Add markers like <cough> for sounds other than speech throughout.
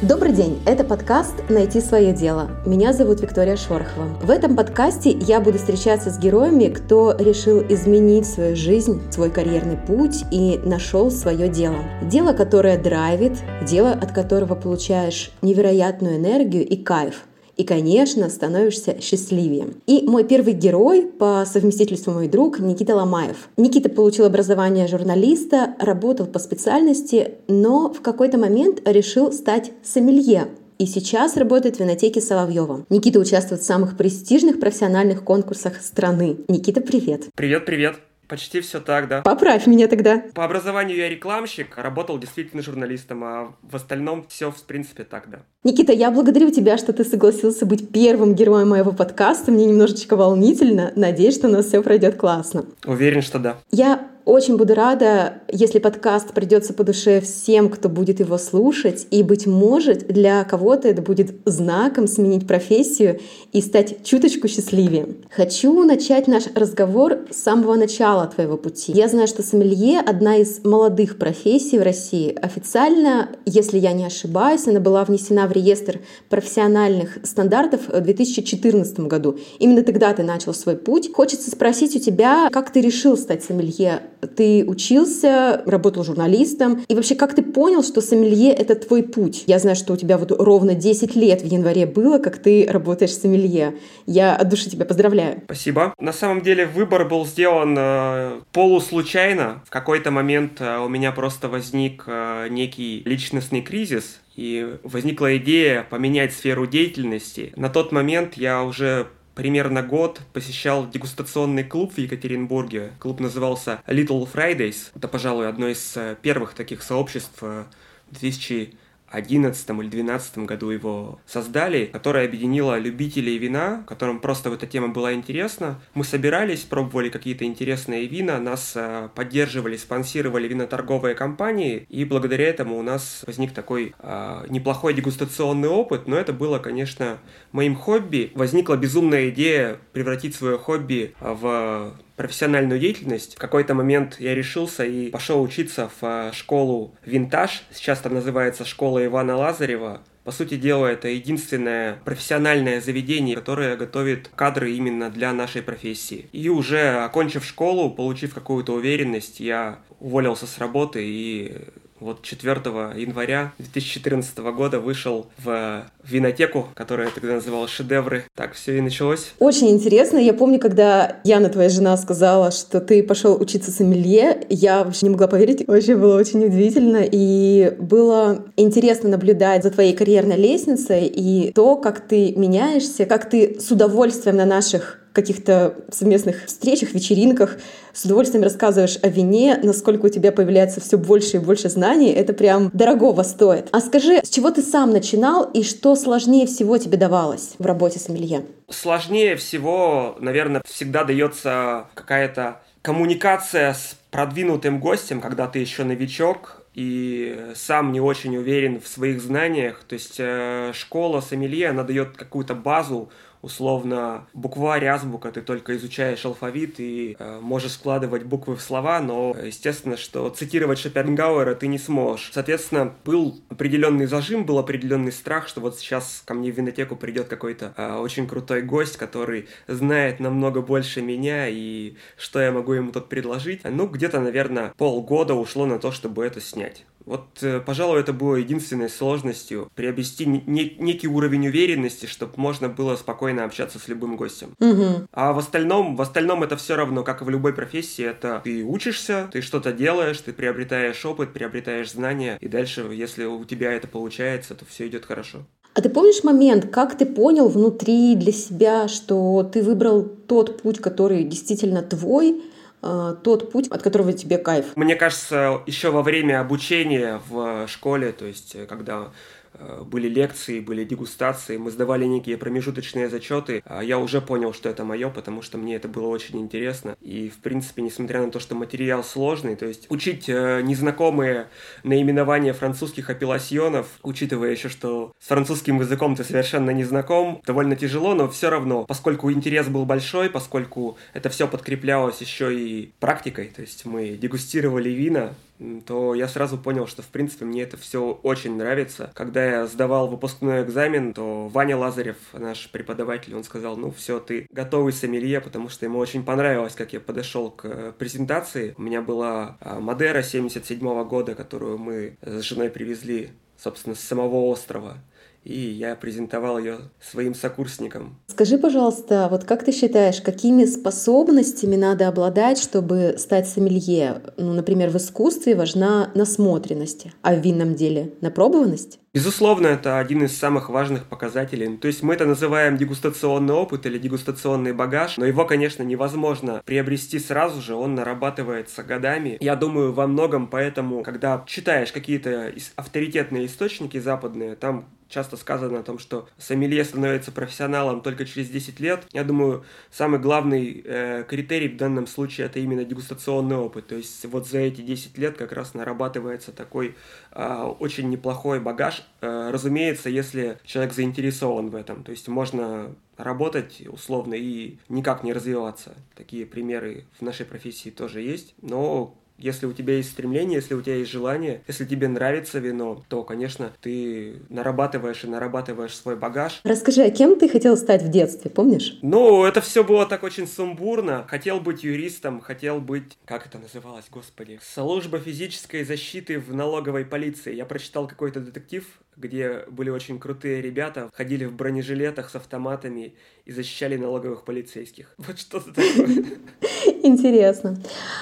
Добрый день, это подкаст «Найти свое дело». Меня зовут Виктория Шорохова. В этом подкасте я буду встречаться с героями, кто решил изменить свою жизнь, свой карьерный путь и нашел свое дело. Дело, которое драйвит, дело, от которого получаешь невероятную энергию и кайф и, конечно, становишься счастливее. И мой первый герой по совместительству мой друг Никита Ломаев. Никита получил образование журналиста, работал по специальности, но в какой-то момент решил стать сомелье, и сейчас работает в винотеке Соловьева. Никита участвует в самых престижных профессиональных конкурсах страны. Никита, привет. Привет, привет. Почти все так, да. Поправь меня тогда. По образованию я рекламщик, работал действительно журналистом, а в остальном все, в принципе, так, да. Никита, я благодарю тебя, что ты согласился быть первым героем моего подкаста. Мне немножечко волнительно. Надеюсь, что у нас все пройдет классно. Уверен, что да. Я очень буду рада, если подкаст придется по душе всем, кто будет его слушать, и, быть может, для кого-то это будет знаком сменить профессию и стать чуточку счастливее. Хочу начать наш разговор с самого начала твоего пути. Я знаю, что сомелье — одна из молодых профессий в России. Официально, если я не ошибаюсь, она была внесена в реестр профессиональных стандартов в 2014 году. Именно тогда ты начал свой путь. Хочется спросить у тебя, как ты решил стать сомелье? ты учился, работал журналистом, и вообще как ты понял, что сомелье — это твой путь? Я знаю, что у тебя вот ровно 10 лет в январе было, как ты работаешь сомелье. Я от души тебя поздравляю. Спасибо. На самом деле выбор был сделан э, полуслучайно. В какой-то момент э, у меня просто возник э, некий личностный кризис, и возникла идея поменять сферу деятельности. На тот момент я уже примерно год посещал дегустационный клуб в Екатеринбурге. Клуб назывался Little Fridays. Это, пожалуй, одно из э, первых таких сообществ 2000 э, 2011 или 2012 году его создали, которая объединила любителей вина, которым просто эта тема была интересна. Мы собирались, пробовали какие-то интересные вина, нас э, поддерживали, спонсировали виноторговые компании, и благодаря этому у нас возник такой э, неплохой дегустационный опыт, но это было, конечно, моим хобби. Возникла безумная идея превратить свое хобби в профессиональную деятельность. В какой-то момент я решился и пошел учиться в э, школу «Винтаж». Сейчас там называется школа Ивана Лазарева. По сути дела, это единственное профессиональное заведение, которое готовит кадры именно для нашей профессии. И уже окончив школу, получив какую-то уверенность, я уволился с работы и вот 4 января 2014 года вышел в винотеку, которая тогда называлась «Шедевры». Так все и началось. Очень интересно. Я помню, когда Яна, твоя жена, сказала, что ты пошел учиться сомелье, я вообще не могла поверить. Вообще было очень удивительно. И было интересно наблюдать за твоей карьерной лестницей и то, как ты меняешься, как ты с удовольствием на наших каких-то совместных встречах, вечеринках с удовольствием рассказываешь о вине, насколько у тебя появляется все больше и больше знаний, это прям дорогого стоит. А скажи, с чего ты сам начинал и что сложнее всего тебе давалось в работе с Эмилье? Сложнее всего, наверное, всегда дается какая-то коммуникация с продвинутым гостем, когда ты еще новичок, и сам не очень уверен в своих знаниях. То есть э, школа сомелье, она дает какую-то базу, условно букварь, азбука, ты только изучаешь алфавит и э, можешь складывать буквы в слова, но естественно, что цитировать Шопенгауэра ты не сможешь. Соответственно, был определенный зажим, был определенный страх, что вот сейчас ко мне в винотеку придет какой-то э, очень крутой гость, который знает намного больше меня и что я могу ему тут предложить. Ну, где-то, наверное, полгода ушло на то, чтобы это снять. Вот, э, пожалуй, это было единственной сложностью приобрести не, некий уровень уверенности, чтобы можно было спокойно общаться с любым гостем. Угу. А в остальном, в остальном это все равно, как и в любой профессии, это ты учишься, ты что-то делаешь, ты приобретаешь опыт, приобретаешь знания, и дальше, если у тебя это получается, то все идет хорошо. А ты помнишь момент, как ты понял внутри для себя, что ты выбрал тот путь, который действительно твой, тот путь, от которого тебе кайф. Мне кажется, еще во время обучения в школе, то есть э, когда Э, были лекции, были дегустации, мы сдавали некие промежуточные зачеты. А я уже понял, что это мое, потому что мне это было очень интересно. И, в принципе, несмотря на то, что материал сложный, то есть учить э, незнакомые наименования французских апелласьонов, учитывая еще, что с французским языком ты совершенно не знаком, довольно тяжело, но все равно, поскольку интерес был большой, поскольку это все подкреплялось еще и практикой, то есть мы дегустировали вина, то я сразу понял, что, в принципе, мне это все очень нравится. Когда я сдавал выпускной экзамен, то Ваня Лазарев, наш преподаватель, он сказал, ну все, ты готовый сомелье, потому что ему очень понравилось, как я подошел к э, презентации. У меня была а, Мадера 77 года, которую мы с женой привезли, собственно, с самого острова и я презентовал ее своим сокурсникам. Скажи, пожалуйста, вот как ты считаешь, какими способностями надо обладать, чтобы стать сомелье? Ну, например, в искусстве важна насмотренность, а в винном деле напробованность? Безусловно, это один из самых важных показателей. То есть мы это называем дегустационный опыт или дегустационный багаж, но его, конечно, невозможно приобрести сразу же, он нарабатывается годами. Я думаю, во многом поэтому, когда читаешь какие-то авторитетные источники западные, там часто сказано о том, что сомелье становится профессионалом только через 10 лет. Я думаю, самый главный э, критерий в данном случае это именно дегустационный опыт. То есть вот за эти 10 лет как раз нарабатывается такой очень неплохой багаж. Э, разумеется, если человек заинтересован в этом. То есть можно работать условно и никак не развиваться. Такие примеры в нашей профессии тоже есть. Но если у тебя есть стремление, если у тебя есть желание, если тебе нравится вино, то, конечно, ты нарабатываешь и нарабатываешь свой багаж. Расскажи, а кем ты хотел стать в детстве, помнишь? Ну, это все было так очень сумбурно. Хотел быть юристом, хотел быть... Как это называлось, господи? Служба физической защиты в налоговой полиции. Я прочитал какой-то детектив, где были очень крутые ребята, ходили в бронежилетах с автоматами и защищали налоговых полицейских. <laughs> Вот что-то такое. <laughs> Интересно.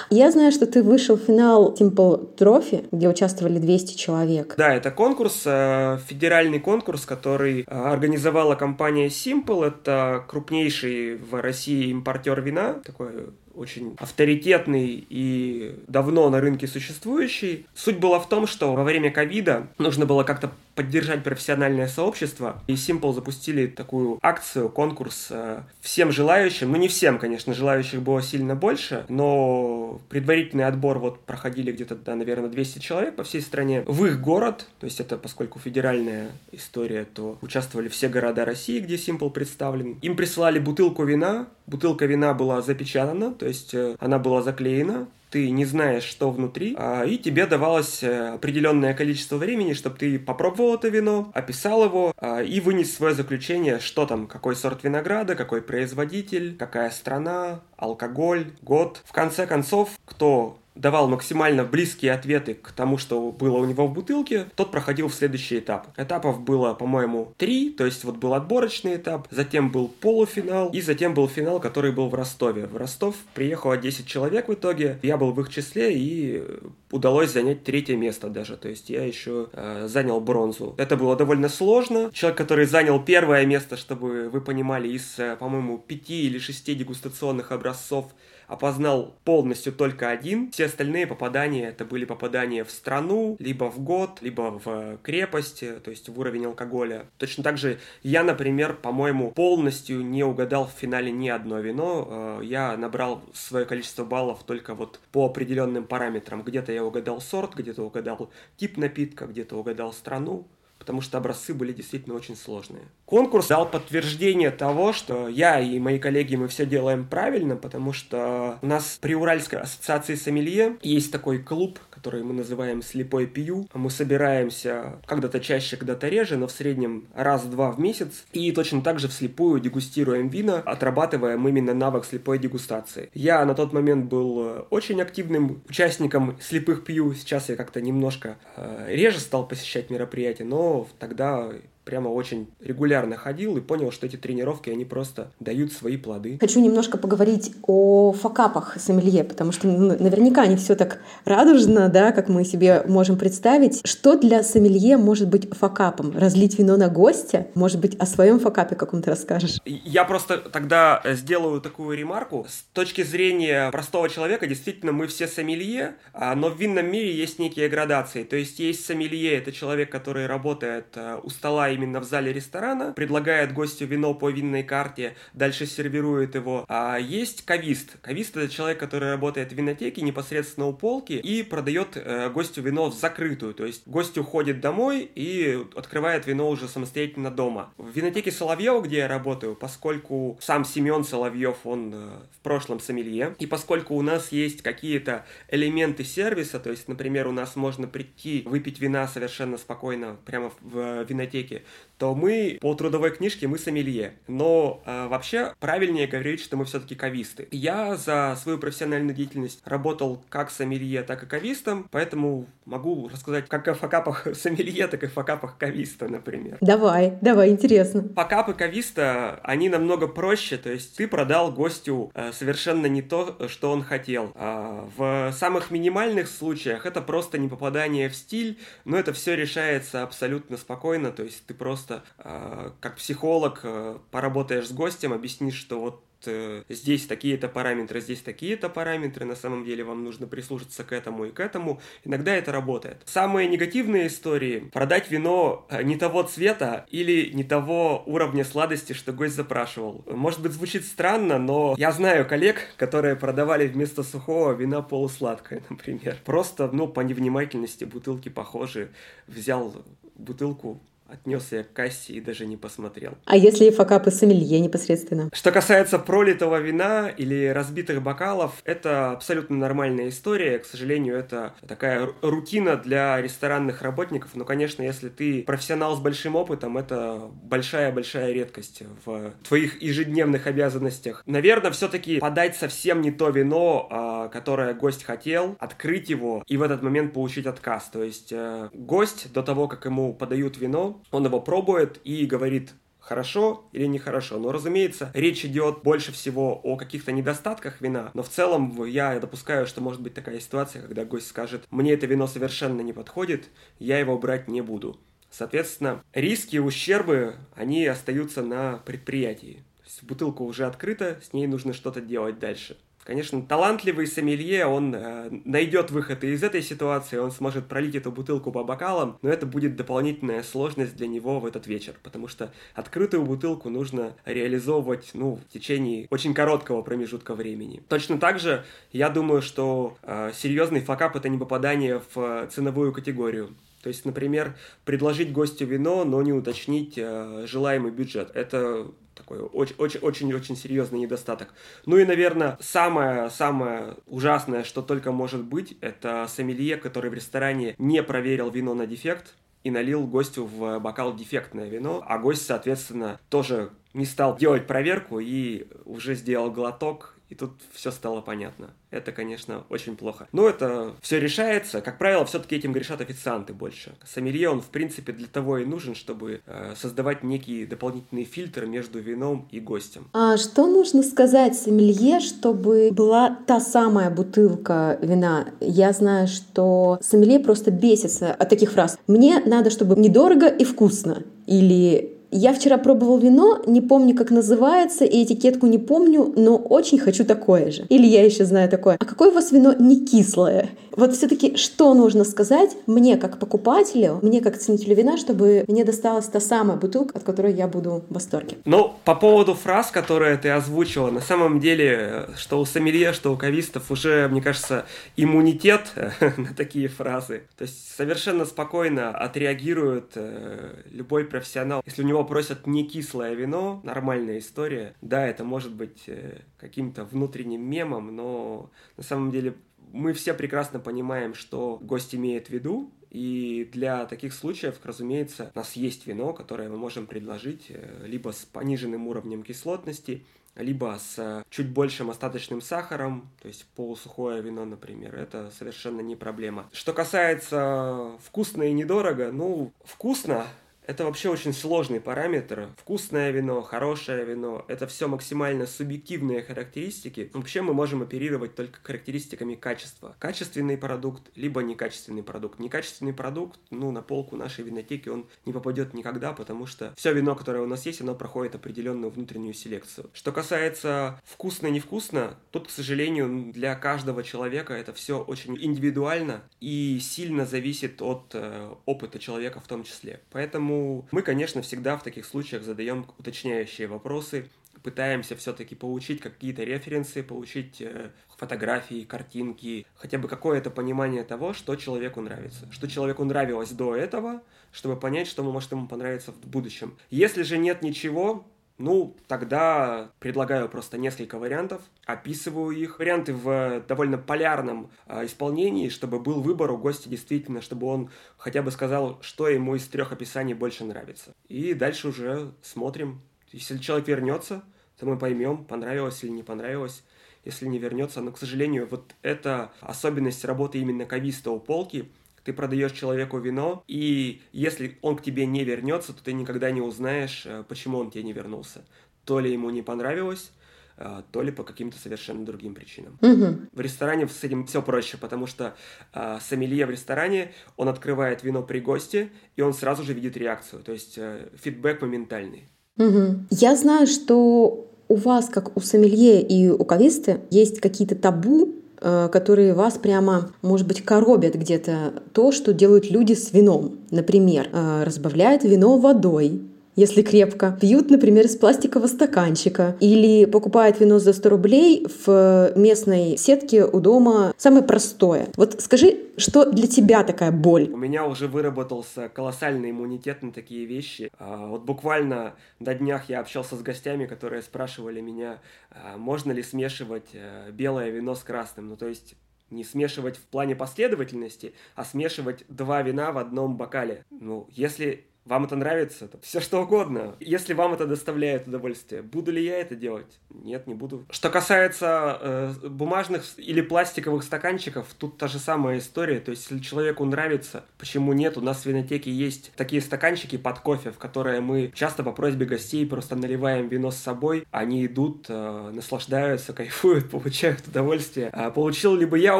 Я знаю, что ты вышел в финал Simple Trophy, где участвовали 200 человек. Да, это конкурс, э, федеральный конкурс, который э, организовала компания Simple. Это крупнейший в России импортер вина, такой очень авторитетный и давно на рынке существующий. Суть была в том, что во время ковида нужно было как-то поддержать профессиональное сообщество, и Simple запустили такую акцию, конкурс э, всем желающим, ну не всем, конечно, желающих было сильно больше, но предварительный отбор вот проходили где-то, да, наверное, 200 человек по всей стране. В их город, то есть это поскольку федеральная история, то участвовали все города России, где Simple представлен. Им присылали бутылку вина, бутылка вина была запечатана, то есть э, она была заклеена, ты не знаешь, что внутри, а, и тебе давалось э, определенное количество времени, чтобы ты попробовал это вино, описал его а, и вынес свое заключение, что там, какой сорт винограда, какой производитель, какая страна, алкоголь, год. В конце концов, кто давал максимально близкие ответы к тому, что было у него в бутылке, тот проходил в следующий этап. Этапов было, по-моему, три, то есть вот был отборочный этап, затем был полуфинал, и затем был финал, который был в Ростове. В Ростов приехало 10 человек в итоге, я был в их числе, и удалось занять третье место даже, то есть я еще э, занял бронзу. Это было довольно сложно. Человек, который занял первое место, чтобы вы понимали, из, э, по-моему, пяти или шести дегустационных образцов, опознал полностью только один. Все остальные попадания это были попадания в страну, либо в год, либо в крепость, то есть в уровень алкоголя. Точно так же я, например, по-моему, полностью не угадал в финале ни одно вино. Э, я набрал свое количество баллов только вот по определенным параметрам. Где-то я угадал сорт, где-то угадал тип напитка, где-то угадал страну потому что образцы были действительно очень сложные. Конкурс дал подтверждение того, что я и мои коллеги, мы все делаем правильно, потому что у нас при Уральской ассоциации сомелье есть такой клуб, который мы называем «Слепой пью». Мы собираемся когда-то чаще, когда-то реже, но в среднем раз-два в месяц. И точно так же вслепую дегустируем вина, отрабатываем именно навык слепой дегустации. Я на тот момент был очень активным участником «Слепых пью». Сейчас я как-то немножко э, реже стал посещать мероприятия, но тогда прямо очень регулярно ходил и понял, что эти тренировки, они просто дают свои плоды. Хочу немножко поговорить о факапах сомелье, потому что ну, наверняка не все так радужно, да, как мы себе можем представить. Что для сомелье может быть факапом? Разлить вино на гостя? Может быть, о своем факапе каком-то расскажешь? Я просто тогда сделаю такую ремарку. С точки зрения простого человека, действительно, мы все сомелье, а, но в винном мире есть некие градации. То есть есть сомелье, это человек, который работает э, у стола и именно в зале ресторана, предлагает гостю вино по винной карте, дальше сервирует его. А есть кавист. Кавист это человек, который работает в винотеке непосредственно у полки и продает э, гостю вино в закрытую. То есть гость уходит домой и открывает вино уже самостоятельно дома. В винотеке Соловьева, где я работаю, поскольку сам Семен Соловьев, он э, в прошлом сомелье, и поскольку у нас есть какие-то элементы сервиса, то есть, например, у нас можно прийти выпить вина совершенно спокойно прямо в винотеке, то мы по трудовой книжке мы сомелье. Но э, вообще правильнее говорить, что мы все-таки кависты. Я за свою профессиональную деятельность работал как сомелье, так и кавистом, поэтому могу рассказать как о факапах <laughs> сомелье, так и факапах кависта, например. Давай, давай, интересно. Факапы кависта, они намного проще, то есть ты продал гостю э, совершенно не то, что он хотел. А в самых минимальных случаях это просто не попадание в стиль, но это все решается абсолютно спокойно, то есть ты просто э, как психолог э, поработаешь с гостем, объяснишь, что вот Э, здесь такие-то параметры, здесь такие-то параметры, на самом деле вам нужно прислушаться к этому и к этому. Иногда это работает. Самые негативные истории – продать вино э, не того цвета или не того уровня сладости, что гость запрашивал. Может быть, звучит странно, но я знаю коллег, которые продавали вместо сухого вина полусладкое, <laughs> например. Просто, ну, по невнимательности бутылки похожи. Взял бутылку отнес я к кассе и даже не посмотрел. А если факапы сомелье непосредственно? Что касается пролитого вина или разбитых бокалов, это абсолютно нормальная история. К сожалению, это такая рутина для ресторанных работников. Но, конечно, если ты профессионал с большим опытом, это большая-большая редкость в твоих ежедневных обязанностях. Наверное, все-таки подать совсем не то вино, а, которое гость хотел, открыть его и в этот момент получить отказ. То есть э, гость до того, как ему подают вино, он его пробует и говорит, хорошо или нехорошо. Но, разумеется, речь идет больше всего о каких-то недостатках вина, но в целом я допускаю, что может быть такая ситуация, когда гость скажет, мне это вино совершенно не подходит, я его брать не буду. Соответственно, риски и ущербы, они остаются на предприятии. То есть бутылка уже открыта, с ней нужно что-то делать дальше. Конечно, талантливый сомелье, он э, найдет выход из этой ситуации, он сможет пролить эту бутылку по бокалам, но это будет дополнительная сложность для него в этот вечер, потому что открытую бутылку нужно реализовывать, ну, в течение очень короткого промежутка времени. Точно так же, я думаю, что э, серьезный факап это не попадание в ценовую категорию. То есть, например, предложить гостю вино, но не уточнить э, желаемый бюджет. Это такой очень-очень-очень серьезный недостаток. Ну и, наверное, самое-самое ужасное, что только может быть, это сомелье, который в ресторане не проверил вино на дефект и налил гостю в бокал дефектное вино, а гость, соответственно, тоже не стал делать проверку и уже сделал глоток, и тут все стало понятно. Это, конечно, очень плохо. Но это все решается. Как правило, все-таки этим грешат официанты больше. Сомелье, он, в принципе, для того и нужен, чтобы э, создавать некий дополнительный фильтр между вином и гостем. А что нужно сказать сомелье, чтобы была та самая бутылка вина? Я знаю, что сомелье просто бесится от таких фраз. Мне надо, чтобы недорого и вкусно. Или я вчера пробовал вино, не помню, как называется, и этикетку не помню, но очень хочу такое же. Или я еще знаю такое. А какое у вас вино не кислое? Вот все-таки что нужно сказать мне как покупателю, мне как ценителю вина, чтобы мне досталась та самая бутылка, от которой я буду в восторге? Ну, по поводу фраз, которые ты озвучила, на самом деле, что у сомелье, что у кавистов уже, мне кажется, иммунитет <laughs> на такие фразы. То есть совершенно спокойно отреагирует э, любой профессионал. Если у него просят не кислое вино, нормальная история. Да, это может быть э, каким-то внутренним мемом, но на самом деле мы все прекрасно понимаем, что гость имеет в виду, и для таких случаев, разумеется, у нас есть вино, которое мы можем предложить э, либо с пониженным уровнем кислотности, либо с чуть большим остаточным сахаром, то есть полусухое вино, например, это совершенно не проблема. Что касается вкусно и недорого, ну, вкусно это вообще очень сложный параметр. Вкусное вино, хорошее вино, это все максимально субъективные характеристики. Вообще мы можем оперировать только характеристиками качества. Качественный продукт, либо некачественный продукт. Некачественный продукт, ну, на полку нашей винотеки он не попадет никогда, потому что все вино, которое у нас есть, оно проходит определенную внутреннюю селекцию. Что касается вкусно-невкусно, тут, к сожалению, для каждого человека это все очень индивидуально и сильно зависит от э, опыта человека в том числе. Поэтому Поэтому мы, конечно, всегда в таких случаях задаем уточняющие вопросы, пытаемся все-таки получить какие-то референсы, получить э, фотографии, картинки, хотя бы какое-то понимание того, что человеку нравится, что человеку нравилось до этого, чтобы понять, что может ему понравиться в будущем. Если же нет ничего, ну, тогда предлагаю просто несколько вариантов, описываю их. Варианты в довольно полярном э, исполнении, чтобы был выбор у гостя действительно, чтобы он хотя бы сказал, что ему из трех описаний больше нравится. И дальше уже смотрим. Если человек вернется, то мы поймем, понравилось или не понравилось. Если не вернется, но, к сожалению, вот это особенность работы именно кависта у полки – ты продаешь человеку вино, и если он к тебе не вернется, то ты никогда не узнаешь, э, почему он тебе не вернулся. То ли ему не понравилось, э, то ли по каким-то совершенно другим причинам. Угу. В ресторане с этим все проще, потому что э, сомелье в ресторане, он открывает вино при госте, и он сразу же видит реакцию, то есть э, фидбэк моментальный. Угу. Я знаю, что у вас, как у сомелье и у кависты, есть какие-то табу которые вас прямо, может быть, коробят где-то то, что делают люди с вином. Например, э, разбавляют вино водой, если крепко. Пьют, например, из пластикового стаканчика. Или покупают вино за 100 рублей в местной сетке у дома. Самое простое. Вот скажи, что для тебя такая боль? У меня уже выработался колоссальный иммунитет на такие вещи. А, вот буквально на днях я общался с гостями, которые спрашивали меня, а, можно ли смешивать э, белое вино с красным. Ну, то есть не смешивать в плане последовательности, а смешивать два вина в одном бокале. Ну, если вам это нравится, то все что угодно. Если вам это доставляет удовольствие, буду ли я это делать? Нет, не буду. Что касается э, бумажных или пластиковых стаканчиков, тут та же самая история. То есть, если человеку нравится, почему нет? У нас в винотеке есть такие стаканчики под кофе, в которые мы часто по просьбе гостей просто наливаем вино с собой. Они идут, э, наслаждаются, кайфуют, <laughs> получают удовольствие. А получил ли бы я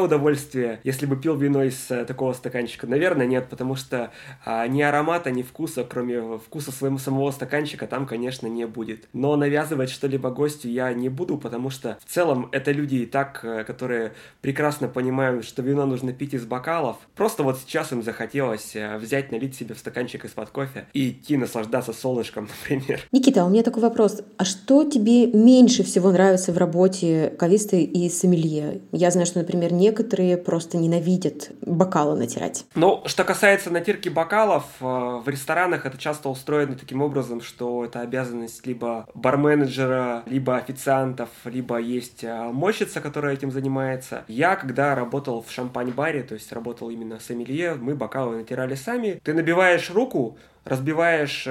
удовольствие, если бы пил вино из э, такого стаканчика? Наверное, нет, потому что э, ни аромата, ни вкуса вкуса, кроме вкуса своего самого стаканчика, там, конечно, не будет. Но навязывать что-либо гостю я не буду, потому что в целом это люди и так, э, которые прекрасно понимают, что вино нужно пить из бокалов. Просто вот сейчас им захотелось э, взять, налить себе в стаканчик из-под кофе и идти наслаждаться солнышком, <laughs> например. Никита, у меня такой вопрос. А что тебе меньше всего нравится в работе кависты и сомелье? Я знаю, что, например, некоторые просто ненавидят бокалы натирать. Ну, что касается натирки бокалов, э, в ресторанах ресторанах это часто устроено таким образом, что это обязанность либо барменеджера, либо официантов, либо есть а, мощица, которая этим занимается. Я, когда работал в шампань-баре, то есть работал именно сомелье, мы бокалы натирали сами. Ты набиваешь руку, разбиваешь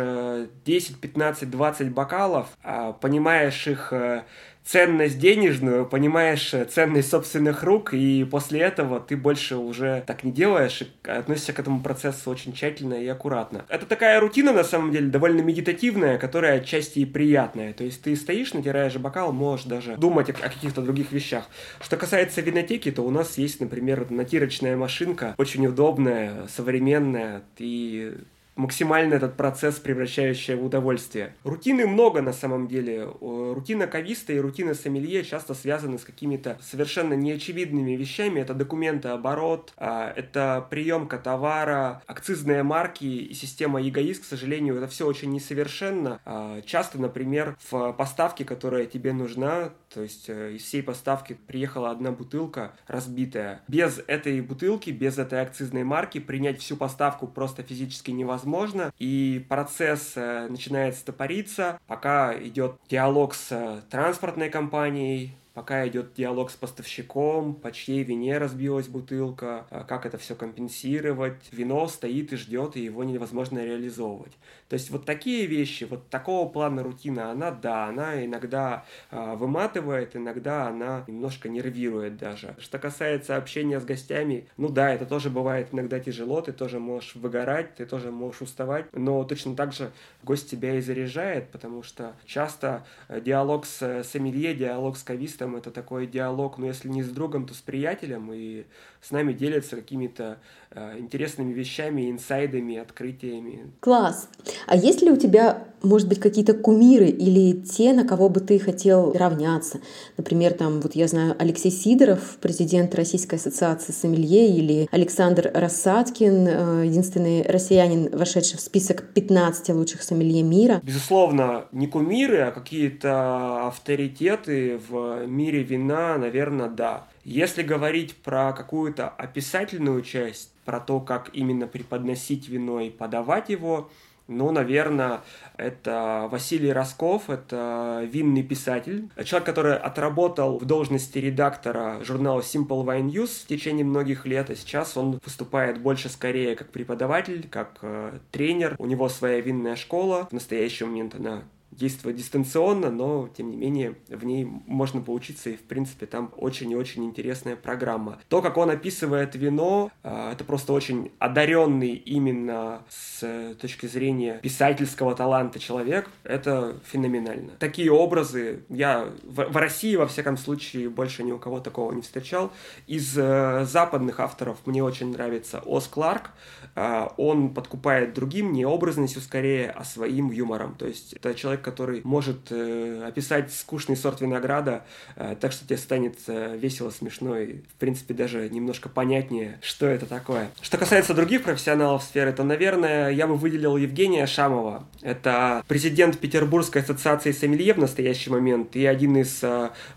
10, 15, 20 бокалов, а, понимаешь их э, ценность денежную, понимаешь э, ценность собственных рук, и после этого ты больше уже так не делаешь и относишься к этому процессу очень тщательно и аккуратно. Это такая рутина, на самом деле, довольно медитативная, которая отчасти и приятная. То есть ты стоишь, натираешь бокал, можешь даже думать о, каких-то других вещах. Что касается винотеки, то у нас есть, например, натирочная машинка, очень удобная, современная, и максимально этот процесс превращающий в удовольствие. Рутины много на самом деле. Рутина кависта и рутина сомелье часто связаны с какими-то совершенно неочевидными вещами. Это документы оборот, а, это приемка товара, акцизные марки и система эгоист, к сожалению, это все очень несовершенно. А, часто, например, в поставке, которая тебе нужна, то есть э, из всей поставки приехала одна бутылка разбитая. Без этой бутылки, без этой акцизной марки принять всю поставку просто физически невозможно. И процесс э, начинает стопориться, пока идет диалог с э, транспортной компанией, пока идет диалог с поставщиком, по чьей вине разбилась бутылка, а как это все компенсировать. Вино стоит и ждет, и его невозможно реализовывать. То есть вот такие вещи, вот такого плана рутина, она, да, она иногда э, выматывает, иногда она немножко нервирует даже. Что касается общения с гостями, ну да, это тоже бывает иногда тяжело, ты тоже можешь выгорать, ты тоже можешь уставать, но точно так же гость тебя и заряжает, потому что часто э, диалог с сомелье, диалог с кавистом вкусом, это такой диалог, ну, если не с другом, то с приятелем, и с нами делятся какими-то э, интересными вещами, инсайдами, открытиями. Класс! А есть ли у тебя, может быть, какие-то кумиры или те, на кого бы ты хотел равняться? Например, там, вот я знаю, Алексей Сидоров, президент Российской ассоциации сомелье, или Александр Рассадкин, э, единственный россиянин, вошедший в список 15 лучших сомелье мира. Безусловно, не кумиры, а какие-то авторитеты в мире вина, наверное, да. Если говорить про какую-то описательную часть, про то, как именно преподносить вино и подавать его, ну, наверное, это Василий Росков, это винный писатель, человек, который отработал в должности редактора журнала Simple Wine News в течение многих лет, а сейчас он выступает больше скорее как преподаватель, как э, тренер. У него своя винная школа, в настоящий момент она действует дистанционно, но, тем не менее, в ней можно поучиться, и, в принципе, там очень и очень интересная программа. То, как он описывает вино, а, это просто очень одаренный именно с точки зрения писательского таланта человек, это феноменально. Такие образы я в, в России, во всяком случае, больше ни у кого такого не встречал. Из э, западных авторов мне очень нравится Ос Кларк. Э, он подкупает другим не образностью скорее, а своим юмором. То есть это человек, который может э, описать скучный сорт винограда э, так, что тебе станет э, весело, смешно и, в принципе, даже немножко понятнее, что это такое. Что касается других профессионалов сферы, то, наверное, я бы выделил Евгения Шамова. Это президент Петербургской ассоциации сомелье в настоящий момент и один из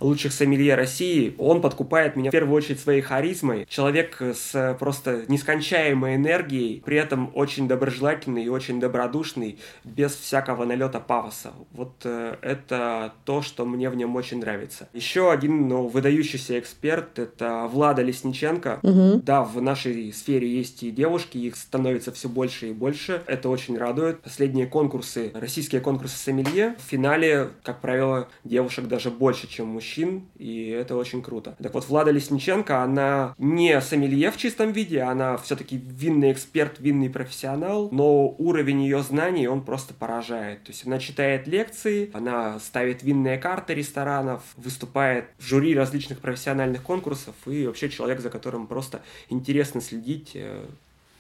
лучших сомелье России. Он подкупает меня в первую очередь своей харизмой. Человек с просто нескончаемой энергией, при этом очень доброжелательный и очень добродушный, без всякого налета пафоса. Вот э, это то, что мне в нем очень нравится. Еще один ну, выдающийся эксперт — это Влада Лесниченко. Угу. Да, в нашей сфере есть и девушки, их становится все больше и больше. Это очень радует. Последние конкурсы, российские конкурсы сомелье, в финале, как правило, девушек даже больше, чем мужчин, и это очень круто. Так вот, Влада Лесниченко, она не сомелье в чистом виде, она все-таки винный эксперт, винный профессионал, но уровень ее знаний, он просто поражает. То есть она читает лекции, она ставит винные карты ресторанов, выступает в жюри различных профессиональных конкурсов и вообще человек, за которым просто интересно следить, э,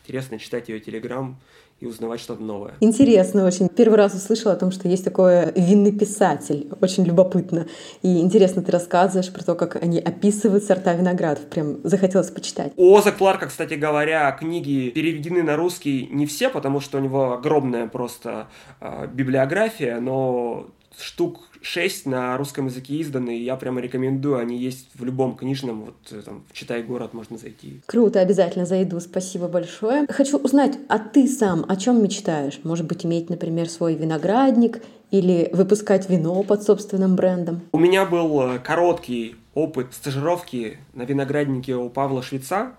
интересно читать ее телеграм и узнавать что-то новое. Интересно очень. Первый раз услышала о том, что есть такой винный писатель. Очень любопытно. И интересно ты рассказываешь про то, как они описывают сорта виноградов. Прям захотелось почитать. У Оза Кларка, кстати говоря, книги переведены на русский не все, потому что у него огромная просто э, библиография, но штук 6 на русском языке изданы, и я прямо рекомендую, они есть в любом книжном, вот э, там, в «Читай город» можно зайти. Круто, обязательно зайду, спасибо большое. Хочу узнать, а ты сам о чем мечтаешь? Может быть, иметь, например, свой виноградник или выпускать вино под собственным брендом? У меня был э, короткий опыт стажировки на винограднике у Павла Швеца,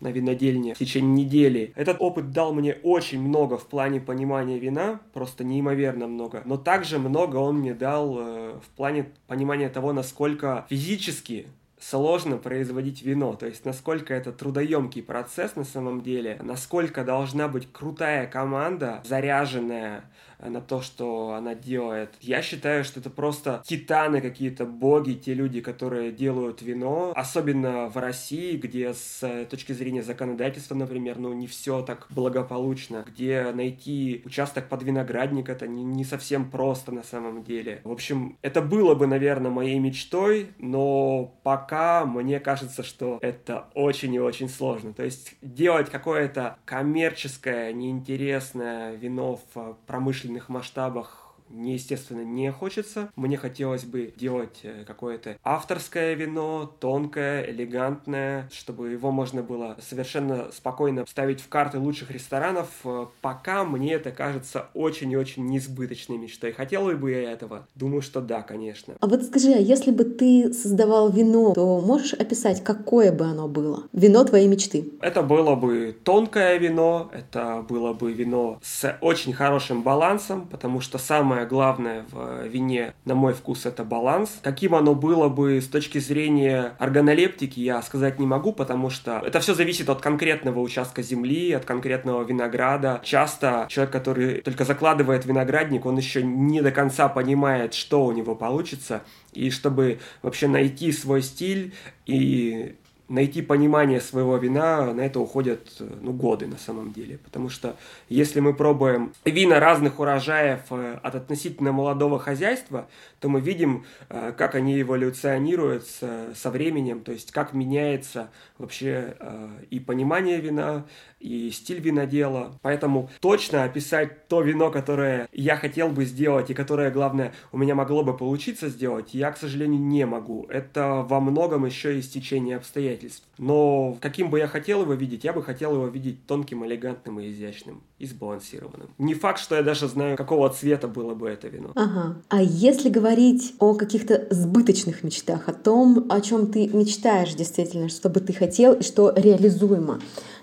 на винодельне в течение недели. Этот опыт дал мне очень много в плане понимания вина, просто неимоверно много. Но также много он мне дал э, в плане понимания того, насколько физически сложно производить вино, то есть насколько это трудоемкий процесс на самом деле, насколько должна быть крутая команда, заряженная на то, что она делает. Я считаю, что это просто титаны какие-то, боги, те люди, которые делают вино, особенно в России, где с точки зрения законодательства, например, ну не все так благополучно, где найти участок под виноградник это не, не совсем просто на самом деле. В общем, это было бы, наверное, моей мечтой, но пока мне кажется, что это очень и очень сложно. То есть делать какое-то коммерческое, неинтересное вино в промышленном промышленных масштабах мне, естественно, не хочется. Мне хотелось бы делать э, какое-то авторское вино, тонкое, элегантное, чтобы его можно было совершенно спокойно ставить в карты лучших ресторанов. Э, пока мне это кажется очень и очень неизбыточной мечтой. Хотел бы я этого? Думаю, что да, конечно. А вот скажи, а если бы ты создавал вино, то можешь описать, какое бы оно было? Вино твоей мечты. Это было бы тонкое вино, это было бы вино с очень хорошим балансом, потому что самое самое главное в вине, на мой вкус, это баланс. Каким оно было бы с точки зрения органолептики, я сказать не могу, потому что это все зависит от конкретного участка земли, от конкретного винограда. Часто человек, который только закладывает виноградник, он еще не до конца понимает, что у него получится. И чтобы вообще найти свой стиль и найти понимание своего вина, на это уходят ну, годы на самом деле. Потому что если мы пробуем вина разных урожаев э, от относительно молодого хозяйства, то мы видим, э, как они эволюционируют со временем, то есть как меняется вообще э, и понимание вина, и стиль винодела. Поэтому точно описать то вино, которое я хотел бы сделать и которое, главное, у меня могло бы получиться сделать, я, к сожалению, не могу. Это во многом еще и стечение обстоятельств. Но каким бы я хотел его видеть, я бы хотел его видеть тонким, элегантным и изящным и сбалансированным. Не факт, что я даже знаю, какого цвета было бы это вино. Ага. А если говорить о каких-то сбыточных мечтах, о том, о чем ты мечтаешь действительно, что бы ты хотел и что реализуемо,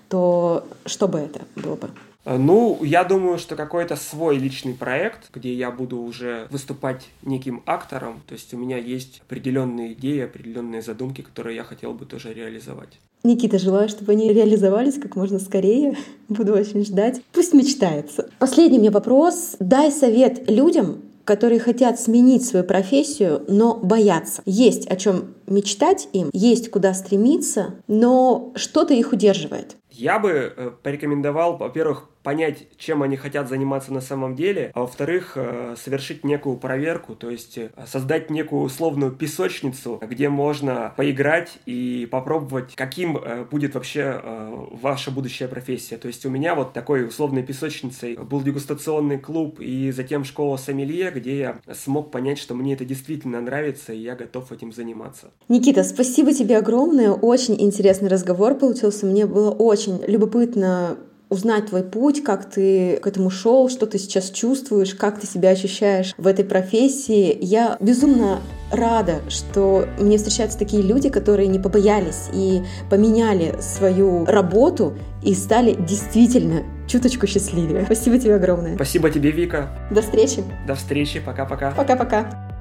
то что бы это было бы? Э, ну, я думаю, что какой-то свой личный проект, где я буду уже выступать неким актором, то есть у меня есть определенные идеи, определенные задумки, которые я хотел бы тоже реализовать. Никита, желаю, чтобы они реализовались как можно скорее. <laughs> Буду очень ждать. Пусть мечтается. Последний мне вопрос. Дай совет людям, которые хотят сменить свою профессию, но боятся. Есть о чем мечтать им, есть куда стремиться, но что-то их удерживает. Я бы э, порекомендовал, во-первых, понять, чем они хотят заниматься на самом деле, а во-вторых, э, совершить некую проверку, то есть э, создать некую условную песочницу, где можно поиграть и попробовать, каким будет вообще ваша будущая профессия. То есть у меня вот такой условной песочницей был дегустационный клуб и затем школа сомелье, где я смог понять, что мне это действительно нравится, и я готов этим заниматься. Никита, спасибо тебе огромное. Очень интересный разговор получился. Мне было очень любопытно узнать твой путь, как ты к этому шел, что ты сейчас чувствуешь, как ты себя ощущаешь в этой профессии. Я безумно рада, что мне встречаются такие люди, которые не побоялись и поменяли свою работу и стали действительно чуточку счастливее. Спасибо тебе огромное. Спасибо тебе, Вика. До встречи. До встречи. Пока-пока. Пока-пока.